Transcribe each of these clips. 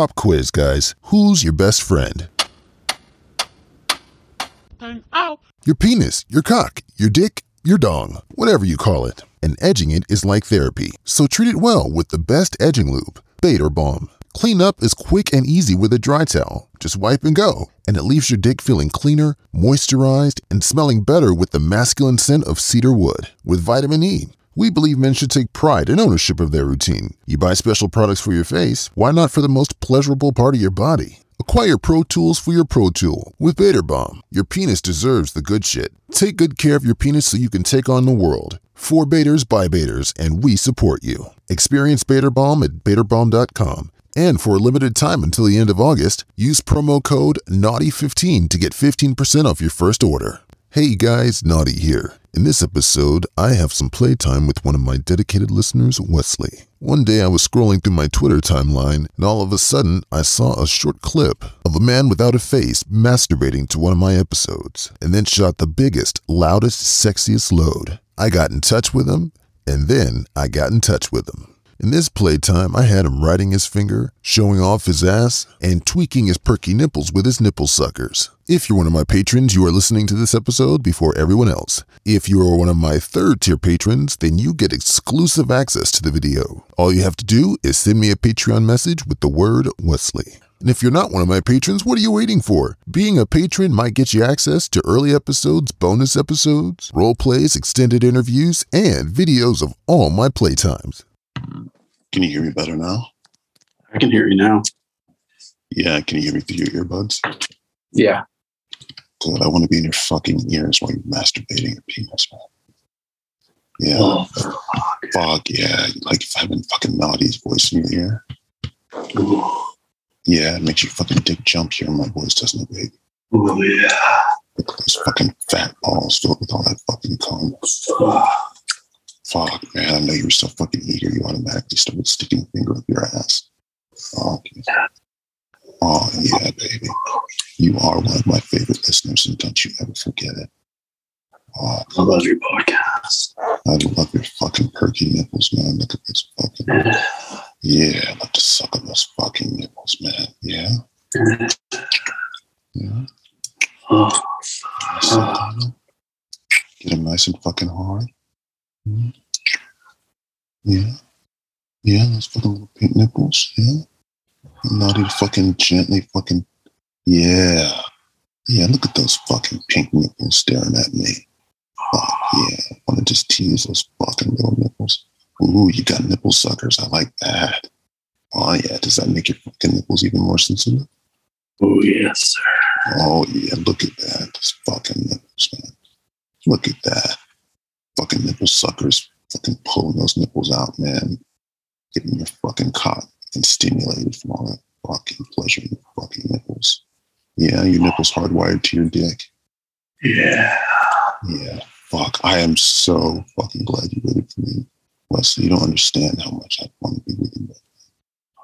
Pop quiz, guys. Who's your best friend? Your penis, your cock, your dick, your dong, whatever you call it. And edging it is like therapy. So treat it well with the best edging lube, Bator Balm. Clean up is quick and easy with a dry towel. Just wipe and go. And it leaves your dick feeling cleaner, moisturized, and smelling better with the masculine scent of cedar wood with vitamin E. We believe men should take pride and ownership of their routine. You buy special products for your face, why not for the most pleasurable part of your body? Acquire Pro Tools for your Pro Tool with Bator Balm. Your penis deserves the good shit. Take good care of your penis so you can take on the world. For Bators by Bators, and we support you. Experience Bator Balm at BatorBalm.com. And for a limited time until the end of August, use promo code NAUGHTY15 to get 15% off your first order. Hey guys, Naughty here. In this episode, I have some playtime with one of my dedicated listeners, Wesley. One day I was scrolling through my Twitter timeline, and all of a sudden I saw a short clip of a man without a face masturbating to one of my episodes, and then shot the biggest, loudest, sexiest load. I got in touch with him, and then I got in touch with him. In this playtime, I had him riding his finger, showing off his ass, and tweaking his perky nipples with his nipple suckers. If you're one of my patrons, you are listening to this episode before everyone else. If you are one of my third tier patrons, then you get exclusive access to the video. All you have to do is send me a Patreon message with the word Wesley. And if you're not one of my patrons, what are you waiting for? Being a patron might get you access to early episodes, bonus episodes, role plays, extended interviews, and videos of all my playtimes. Can you hear me better now? I can hear you now. Yeah, can you hear me through your earbuds? Yeah. Good. I want to be in your fucking ears while you're masturbating your penis, man. Yeah. Oh, fuck. Fuck yeah. Like if having fucking Naughty's voice in your ear. Ooh, Yeah, it makes your fucking dick jump hearing my voice, doesn't it, baby? Ooh, yeah. Look at those fucking fat balls filled with all that fucking cum. Fuck. Fuck, man. I know you were so fucking eager. You automatically started sticking a finger up your ass. Fuck. Oh, yeah, baby. You are one of my favorite listeners, and don't you ever forget it. Oh, I love your podcast. I love your fucking perky nipples, man. Look at this fucking. Yeah, I love to suck on those fucking nipples, man. Yeah, yeah. Oh, Nice and. Oh. Get them nice and fucking hard. Yeah, yeah. Those fucking little pink nipples. Yeah. Even fucking gently fucking. Yeah, yeah. Look at those fucking pink nipples staring at me. Fuck yeah. I want to just tease those fucking little nipples. Ooh, you got nipple suckers. I like that. Oh yeah. Does that make your fucking nipples even more sensitive? oh yes, sir. Oh yeah, look at that. Those fucking nipples, man. Look at that. Fucking nipple suckers fucking pulling those nipples out, man. Getting your fucking cock and stimulated from all that fucking pleasure in your fucking nipples. Yeah, your nipples hardwired to your dick. Yeah. Yeah. Fuck. I am so fucking glad you waited for me. Wesley, you don't understand how much I want to be with you.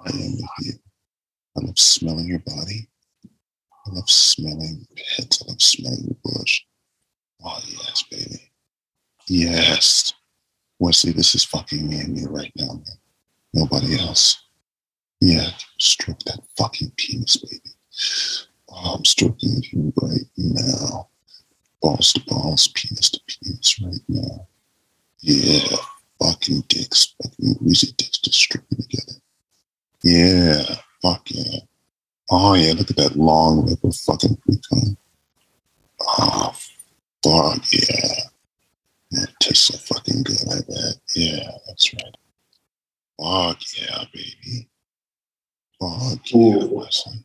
I am with you. I love smelling your body. I love smelling your pits. I love smelling your bush. Oh, yes, baby. Yes. Wesley, this is fucking me and you right now, man. Nobody else. Yeah, stroke that fucking penis, baby. Oh, I'm stroking you right now. Balls to balls, penis to penis right now. Yeah, fucking dicks, fucking greasy dicks just stripping together. Yeah, fuck yeah. Oh yeah, look at that long lip of fucking pre-cum. Oh, ah, fuck yeah. That tastes so fucking good, I bet. Yeah, that's right. Fuck yeah, baby. Fuck yeah. Wesley.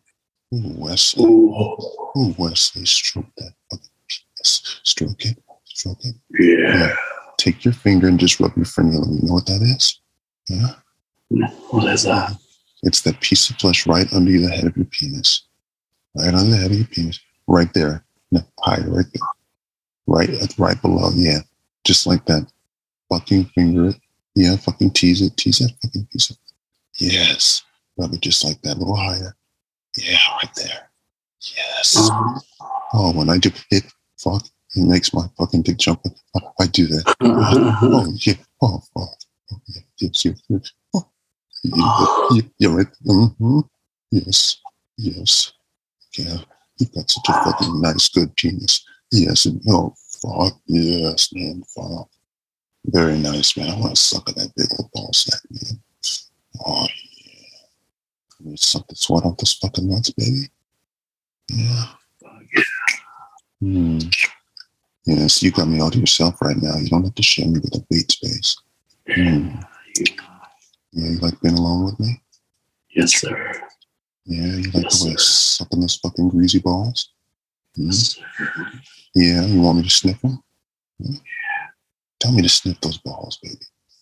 Ooh, Wesley. Ooh, Wesley, stroke that fucking penis. Stroke it. Stroke it. yeah. Take your finger and just rub your frenulum. You know what that is? Yeah? What is that? It's that piece of flesh right under the head of your penis. Right on the head of your penis. Right there. No, higher, right there. Right, right below. Yeah. Just like that. Fucking finger it. Yeah, fucking tease it. Tease that fucking piece of Yes. Rub it just like that. A little higher. Yeah, right there. Yes. Um, Oh, when I do it, fuck, it makes my fucking dick jump. I, I do that. Oh, yeah. Oh, fuck. Oh, yeah. Yes, yes, yes. Oh. Yeah, yeah, yeah, right. Mm-hmm. Yes. Yes. Yeah. You've got such a fucking nice, good penis. Yes. And no, fuck. Yes, man. Fuck. Very nice, man. I want to suck on that big old ball sack, man. Oh, yeah. Let me suck the sweat off this fucking nuts, baby. Yeah. Fuck yeah. Hmm. Yes, you got me all to yourself right now. You don't have to share me with a wait space. Hmm. Yeah, you like being alone with me? Yes, sir. Yeah, you like Yes, the way I sir. suck on those fucking greasy balls? Hmm? Yeah, you want me to sniff them? Hmm? Tell me to sniff those balls, baby.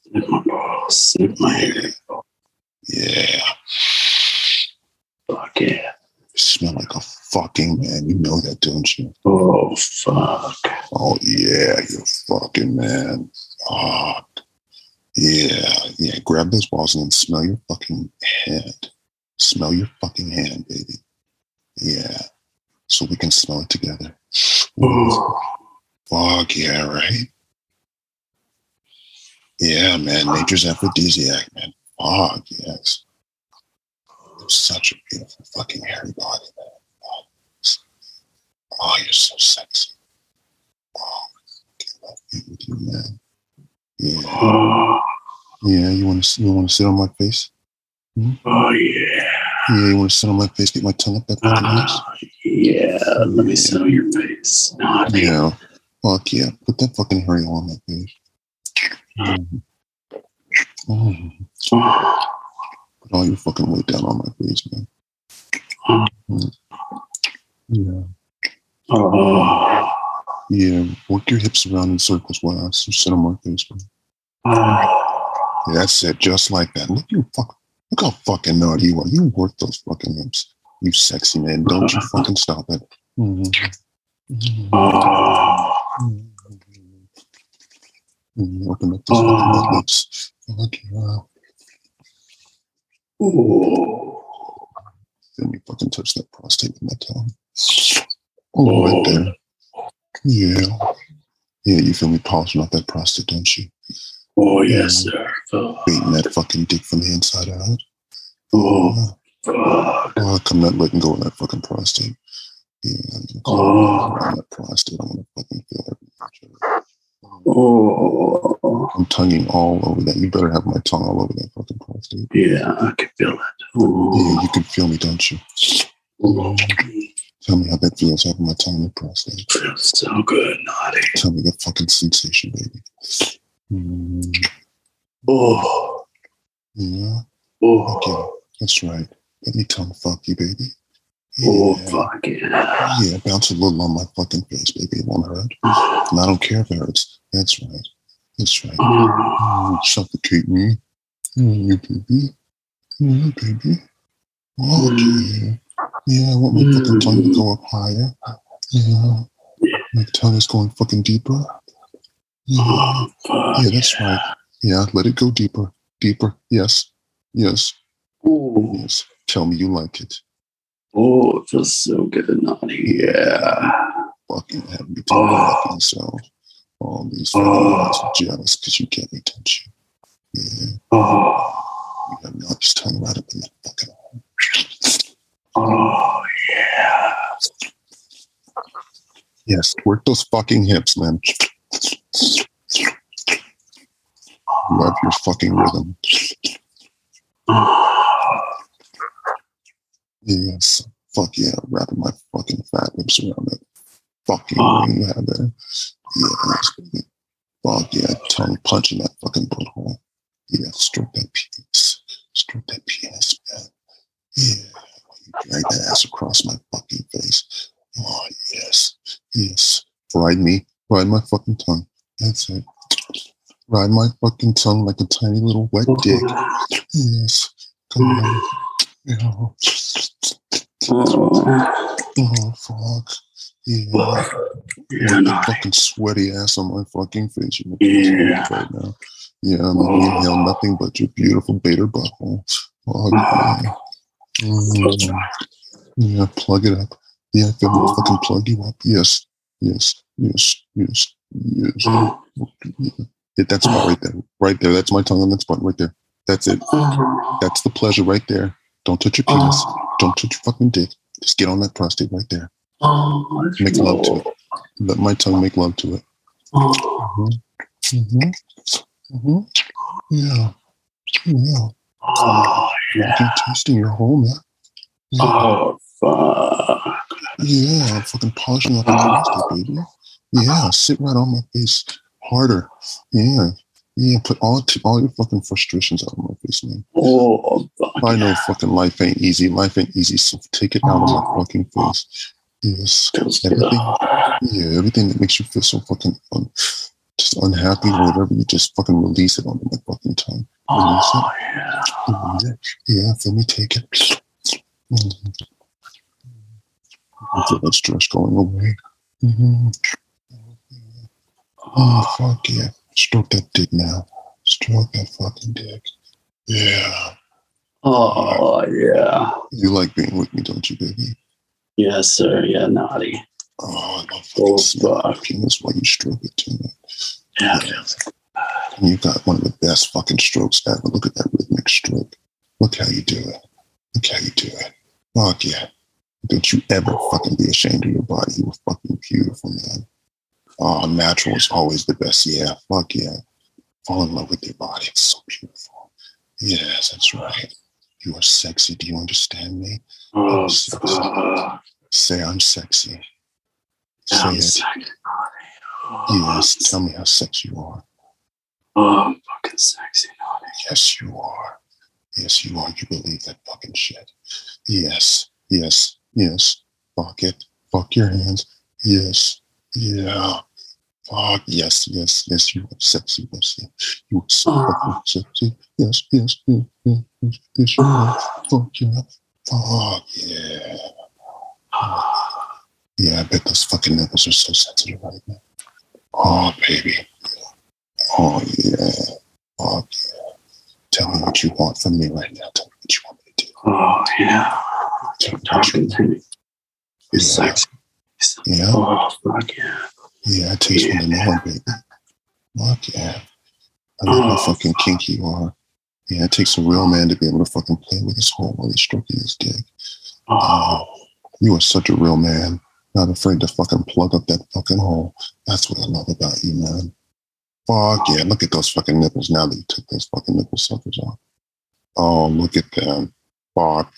Snip my balls. Snip my hair. Yeah. Fuck yeah. You smell like a fucking man. You know that, don't you? Oh, fuck. Oh, yeah, you fucking man. Fuck. Yeah, yeah. Grab those balls and then smell your fucking hand. Smell your fucking hand, baby. Yeah. So we can smell it together. Oh, Fuck yeah, right? Yeah, man. Nature's aphrodisiac, man. Fuck yes. You're such a beautiful fucking hairy body, man. Oh, you're so sexy. Oh, I love being with you, man. Yeah, yeah. You want to you want to sit on my face? Hmm? oh yeah. Yeah, you want to sit on my face? Get my tongue up that fucking ass? Oh, yeah. Let me smell your face. Naughty. Yeah. Fuck yeah. Put that fucking hairy on my face. Mm. Mm. Oh, Put all your fucking weight down on my face, man. Mm. Yeah. oh, Yeah. Work your hips around in circles while I sit on my face, man. oh. Yeah, that's it. Just like that. Look you fuck look how fucking naughty you are. You work those fucking hips. You sexy man. Don't you fucking stop it. Mhm. Mhm. Oh. Open up those fucking red lips. Fuck yeah. oh, Let me fucking touch that prostate with my tongue. Oh, right there. Yeah. Yeah, you feel me polishing off that prostate, don't you? oh, yes, sir. Fuck. Beating that fucking dick from the inside out. Oh, Oh, fuck. oh I'm not letting go of that fucking prostate. Yeah, I'm gonna come Oh. that prostate. I'm gonna fucking feel every inch of it. Oh, I'm tonguing all over that. You better have my tongue all over that fucking prostate. yeah, I can feel it. Yeah, Oh, you can feel me, don't you? oh. Tell me how that feels having my tongue in the prostate. feels so good, naughty. Tell me the fucking sensation, baby. Mm, Oh, yeah, oh, okay, that's right. Let me tongue fuck you, baby. oh, Yeah, fuck yeah. yeah, bounce a little on my fucking face, baby. It won't hurt. Oh, And I don't care if it hurts. That's right. That's right. oh, Oh, suffocate me. Oh, baby. Oh, baby. Oh, yeah. Yeah, I want my fucking tongue to go up higher. Yeah. My tongue is going fucking deeper. Yeah. oh, fuck Yeah, that's right. Yeah, let it go deeper. Deeper. Yes. Yes. Oh, Yes. Tell me you like it. oh, it feels so good, and naughty. Yeah. Fucking have me tongue Oh. fucking yourself. All these Oh. are jealous because you get me, don't you? Yeah. Oh, You all this tongue right up in that fucking oh, yeah. Yes, work those fucking hips, man. Love your fucking rhythm. Yes. Fuck yeah, wrapping my fucking fat lips around it. fucking ah. you have baby. Fuck yeah, tongue punching that fucking butthole. Yeah, stroke that penis. Stroke that penis, man. Yeah. You drag that ass across my fucking face. Oh, yes. Yes. Ride me. Ride my fucking tongue. That's it. Ride my fucking tongue like a tiny little wet dick. Yes. Come on. Yeah. oh, Oh, fuck. Yeah. oh, yeah, naughty. fucking sweaty ass on my fucking face. You're Yeah. right now. Yeah, I'm gonna inhale nothing but your beautiful baiter butthole. Oh, yeah. Mm. yeah, plug it up. Yeah, I feel me fucking plug you up. Yes, yes, yes, yes, yes. Oh, Hit that spot right there. Right there. That's my tongue on that spot right there. That's it. oh, That's the pleasure right there. Don't touch your penis. Oh, Don't touch your fucking dick. Just get on that prostate right there. oh, Make love to it. Let my tongue make love to it. Oh, Mm-hmm. Mm-hmm. Yeah. Yeah. oh, yeah. Tasting your hole, man. Yeah. Oh, fuck. Yeah, I'm fucking polishing up my prostate, baby. Yeah, sit right on my face harder. Yeah. Yeah, put all t- all your fucking frustrations out on my face, man. Oh. I know fucking life ain't easy. Life ain't easy, so take it out of my fucking face. Yes. Everything. Yeah, everything that makes you feel so fucking un- just unhappy or whatever, you just fucking release it on my fucking tongue. Oh, yeah. Release it. Yeah, feel me take it. Mhm. I feel that stress going away. Mhm. Oh, fuck yeah. Stroke that dick now. Stroke that fucking dick. Yeah. Oh, yeah. You like being with me, don't you, baby? Yes, sir. Yeah, naughty. Oh, I love fucking smell penis while you stroke it too. Yeah. And you got one of the best fucking strokes ever. Look at that rhythmic stroke. Look how you do it. Look how you do it. Fuck yeah. Don't you ever fucking be ashamed of your body. You were fucking beautiful, man. Oh, natural is always the best. Yeah, fuck yeah. Fall in love with your body. It's so beautiful. Yes, that's right. You are sexy. Do you understand me? Oh. Say I'm sexy. Say I'm it. second naughty. Yes, tell me how sexy you are. Oh, I'm fucking sexy naughty. Yes, you are. Yes, you are. You believe that fucking shit. Yes, yes, yes. Fuck it. Fuck your hands. Yes, yeah. Fuck, yes, yes, yes. You are sexy, ah. yes. yes. You are so Oh. sexy. Yes, yes, yes, yes, yes, yes, you are. Fuck yeah. Fuck yeah. Yeah, I bet those fucking nipples are so sensitive right now. Oh, baby. Oh, yeah. Fuck yeah. Tell me what you want from me right now. Tell me what you want me to do. Oh, yeah. Tell me Talking to me. Yeah. Sexy. Yeah, Oh, fuck yeah. Yeah, I taste Yeah. what I know, baby. Fuck yeah. I love how Oh. fucking kinky you are. Yeah, it takes a real man to be able to fucking play with his hole while he's stroking his dick. Oh, You are such a real man. Not afraid to fucking plug up that fucking hole. That's what I love about you, man. Fuck yeah. Look at those fucking nipples now that you took those fucking nipple suckers off. Oh, look at them. Fuck.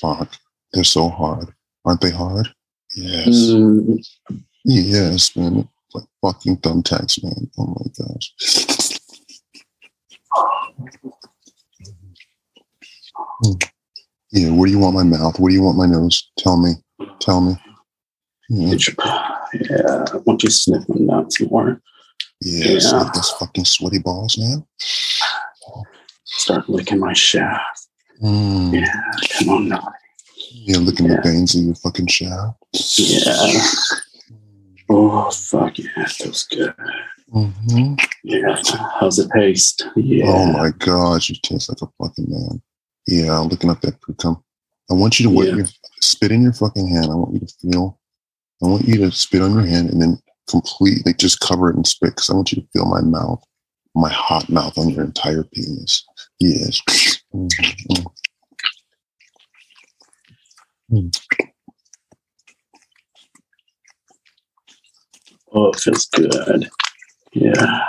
Fuck. They're so hard. Aren't they hard? Yes. Mm, Yes, man. Like fucking thumbtacks, man. Oh my gosh. Yeah, where do you want my mouth? Where do you want my nose? Tell me. Tell me. Yeah, yeah. I want you to sniff my nuts more. Yeah. like those fucking sweaty balls, man. Start licking my shaft. Mm. Yeah, come on now. Yeah, licking Yeah. the veins of your fucking shaft. Yeah. Oh, fuck yeah. It feels good. Mm-hmm. Yeah. How's it taste? Yeah. Oh my gosh, you taste like a fucking man. Yeah, I'm looking up that cum. I want you to Yeah. your spit in your fucking hand. I want you to feel. I want you to spit on your hand and then completely just cover it and spit because I want you to feel my mouth, my hot mouth on your entire penis. Yes. Mhm. Oh, it feels good. Yeah.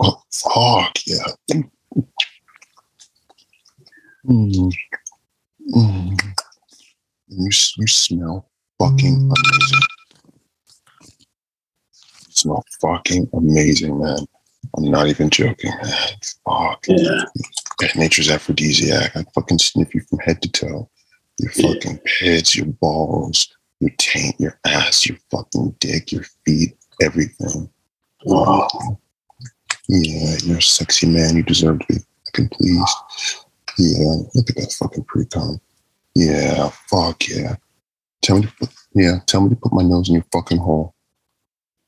Oh, fuck yeah. Mm. Mm. You, you smell fucking amazing. You smell fucking amazing, man. I'm not even joking, man. Fuck. Yeah. Nature's aphrodisiac. I fucking sniff you from head to toe. Your Yeah. fucking pits, your balls, your taint, your ass, your fucking dick, your feet, everything. Oh, Yeah, you're a sexy man. You deserve to be fucking pleased. Yeah, look at that fucking pre-com. Yeah, fuck yeah. Tell me to put, yeah, tell me to put my nose in your fucking hole.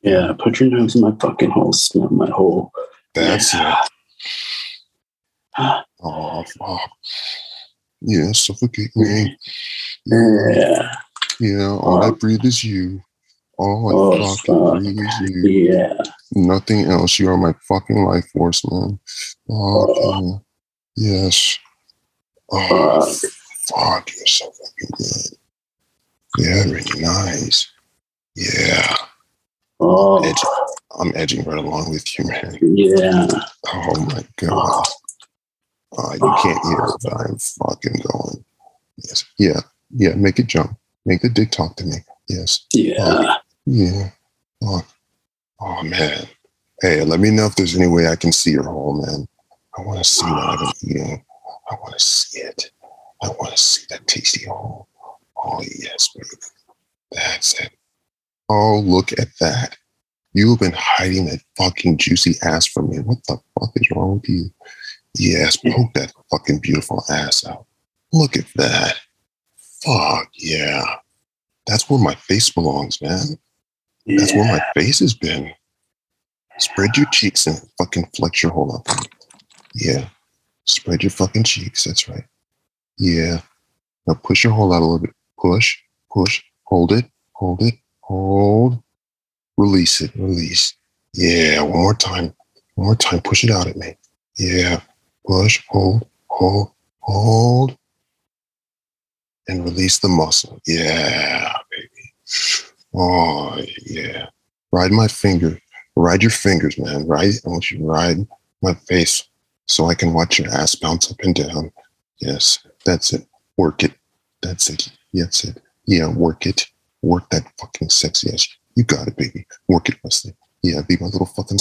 yeah. Put your nose in my fucking hole. Smell my hole. That's yeah. it. Oh, fuck. Yeah, suffocate me. Yeah. Yeah, all I breathe is you. All I Oh, fucking fuck. breathe is you. Yeah. Nothing else. You are my fucking life force, man. Fuck yeah. Yes. Oh, Fuck. fuck, you're so fucking good. Yeah, really nice. Yeah, Oh, Edge. I'm edging right along with you, man. yeah. Oh my god. Uh, you can't hear it, but I'm fucking going. Yes. Yeah. Yeah. Make it jump. Make the dick talk to me. Yes. Yeah. Um, yeah. Oh, oh man. Hey, let me know if there's any way I can see your hole, man. I want to see what I've been eating. I want to see it. I want to see that tasty hole. Oh yes, baby. That's it. Oh, look at that. You've been hiding that fucking juicy ass from me. What the fuck is wrong with you? Yes, poke that fucking beautiful ass out. Look at that. Fuck yeah. That's where my face belongs, man. That's where my face has been. Spread your cheeks and fucking flex your whole up. Yeah. Spread your fucking cheeks. That's right. Yeah. Now push your hole out a little bit. Push, push, hold it, hold it, hold. Release it, release. Yeah. One more time. One more time. Push it out at me. Yeah. Push, hold, hold, hold. And release the muscle. Yeah, baby. Oh, yeah. Ride my finger. Ride your fingers, man. Right? I want you to ride my face so I can watch your ass bounce up and down. Yes, that's it. Work it. That's it. That's it. Yeah, work it. Work that fucking sexy ass. You got it, baby. Work it, Wesley. Yeah, be my little fucking.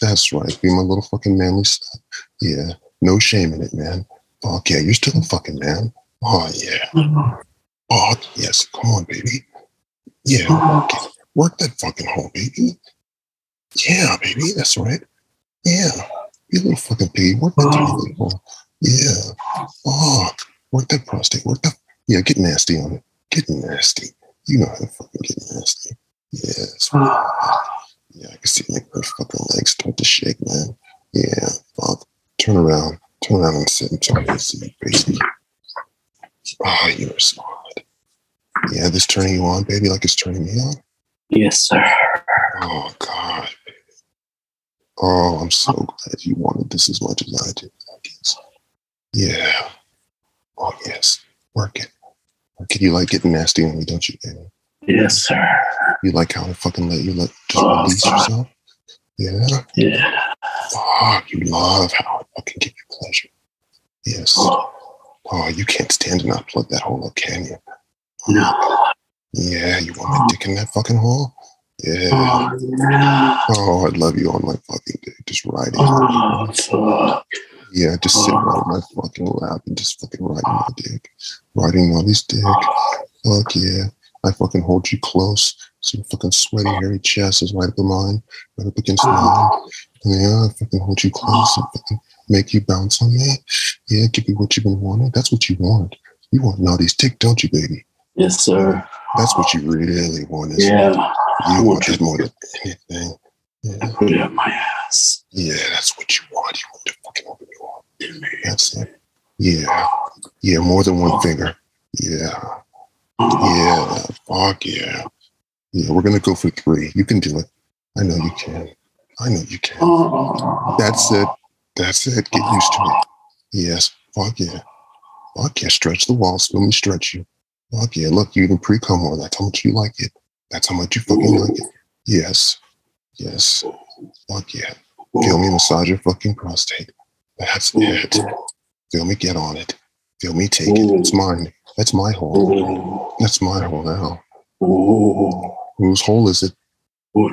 That's right. Be my little fucking manly son. Yeah, no shame in it, man. Fuck yeah, you're still a fucking man. Oh yeah. oh yes. Come on, baby. Yeah, work it. Work that fucking hole, baby. Yeah, baby. That's right. Yeah. You little fucking piggy. Work that uh-huh. tiny little hole. Yeah. Oh, Work that prostate. Work that. Yeah, get nasty on it. Get nasty. You know how to fucking get nasty. Yes. Uh-huh. Yeah, I can see like her fucking legs start to shake, man. Yeah, fuck. Turn around. Turn around and sit and talk to see you, baby. Ah, oh, you're smart. Yeah, this turning you on, baby, like it's turning me on. Yes, sir. Oh God. Oh, I'm so glad you wanted this as much as I did. I guess. Yeah. Oh yes. Work it. Work it. You like getting nasty on me, don't you, baby? Yes, sir. You like how I fucking let you let just Oh, release fuck. yourself? Yeah. Yeah. Fuck, you love how I fucking give you pleasure. Yes. Oh, Oh, you can't stand to not plug that hole up, can you? no. Yeah, you want oh. my dick in that fucking hole? Yeah. Oh, yeah. Oh, I'd love you on my fucking dick, just riding. Oh, fuck. Yeah, just sit right on my oh. fucking lap and just fucking riding my dick. Riding Molly's dick. Fuck yeah. I fucking hold you close. So your fucking sweaty, hairy chest is right up in mine, right up against mine. And yeah, I fucking hold you close and fucking make you bounce on me. Yeah, give you what you've been wanting. That's what you want. You want Naughty's dick, don't you, baby? Yes, sir. That's what you really want. Is Yeah. You I want this more than anything. Yeah, Put it up my ass. yeah, that's what you want. You want to fucking open you up. That's it. Yeah. Yeah, more than one finger. Yeah. Oh, Yeah. Fuck yeah. Yeah, we're gonna go for three. You can do it. I know you can. I know you can. Oh. That's it. That's it. Get used to it. Yes. Fuck yeah. Fuck yeah. Stretch the walls. Let me stretch you. Fuck yeah. Look, you even pre cum more. That's how much you like it. That's how much you fucking like it. Yes. Yes. Fuck yeah. Feel me massage your fucking prostate. That's it. Feel me get on it. Feel me take it. It's mine. That's my hole. Oh. That's my hole now. Oh. Whose hole is it? Oh,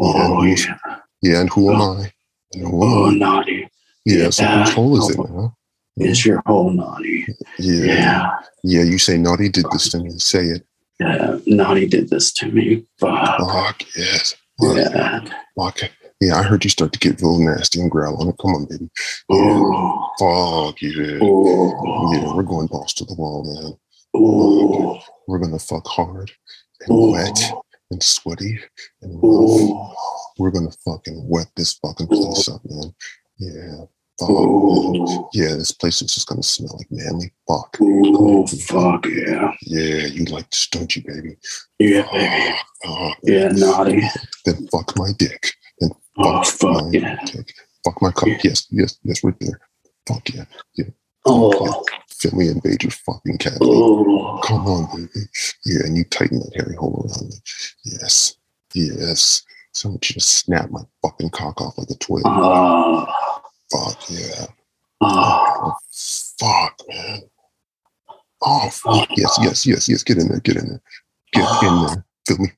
Yeah, yeah. Yeah, and who am I? And who am Oh, naughty. Yeah, so whose hole is it now? Is your hole naughty? Yeah. yeah. Yeah. you say naughty did this to me. Say it. Yeah. Naughty did this to me. Fuck. Fuck, yes. Fuck, Yeah. fuck. Yeah, I heard you start to get real nasty and growl on it. Come on, baby. Yeah. Oh. Fuck, yeah. Oh. Yeah, we're going balls to the wall, man. Oh. We're gonna fuck hard and wet and sweaty and. Oh. We're gonna fucking wet this fucking place up, man. Yeah. Oh. Yeah, this place is just gonna smell like manly fuck. Oh. Fuck yeah. Yeah, you like this, don't you, baby? Yeah, oh, baby. Oh, Yeah, naughty. Then fuck my dick. Then Oh, fuck fuck my yeah. dick. Fuck my cock. Yeah. Yes, yes, yes, right there. Fuck yeah. Yeah. Oh, Feel me invade your fucking cavity. oh, Come on, baby. Yeah, and you tighten that hairy hole around me. Yes. Yes. So I want you to snap my fucking cock off like a twig. oh, Fuck yeah. oh, Oh, fuck, man. Oh, fuck. Yes, yes, yes, yes. Get in there. Get in there. Get in there. Feel me?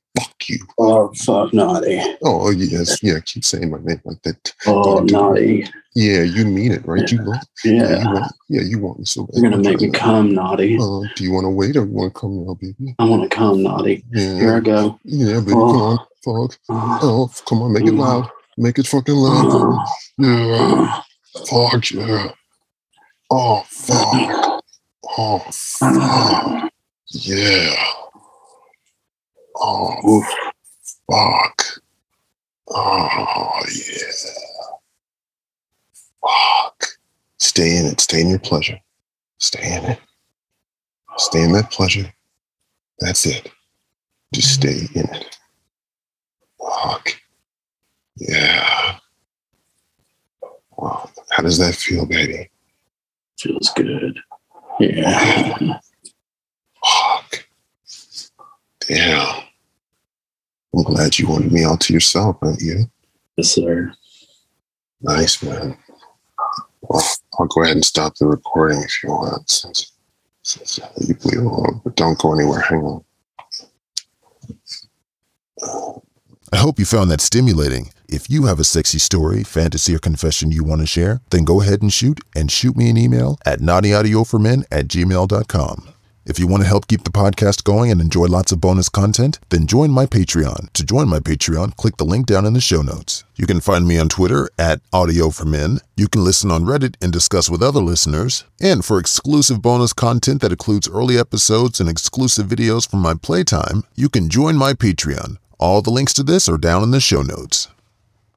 You. oh, fuck, naughty. Oh, yes. Yeah, keep saying my name like that. Oh, naughty. Yeah, you mean it, right? You want, yeah, Yeah, you want, yeah, you want me so bad. you're gonna make me come, naughty. Uh, do you want to wait or you want to come now, baby? I want to come, naughty. Here I go. yeah, baby, Oh. come on, fuck. Oh, Oh, come on, make it loud. Make it fucking loud. Yeah, fuck yeah. Oh, fuck. Oh, fuck. Yeah. Oh, fuck. Oh, yeah. Fuck. Stay in it. Stay in your pleasure. Stay in it. Stay in that pleasure. That's it. Just stay in it. Fuck. Yeah. Wow. How does that feel, baby? Feels good. Yeah. Fuck. Damn. I'm glad you wanted me all to yourself, aren't you? Yes, sir. Nice, man. Well, I'll go ahead and stop the recording if you want, since, since you bleed along. But don't go anywhere. Hang on. I hope you found that stimulating. If you have a sexy story, fantasy, or confession you want to share, then go ahead and shoot and shoot me an email at naughtyaudioformen at gmail.com. If you want to help keep the podcast going and enjoy lots of bonus content, then join my Patreon. To join my Patreon, click the link down in the show notes. You can find me on Twitter at Audio for Men. You can listen on Reddit and discuss with other listeners. And for exclusive bonus content that includes early episodes and exclusive videos from my playtime, you can join my Patreon. All the links to this are down in the show notes.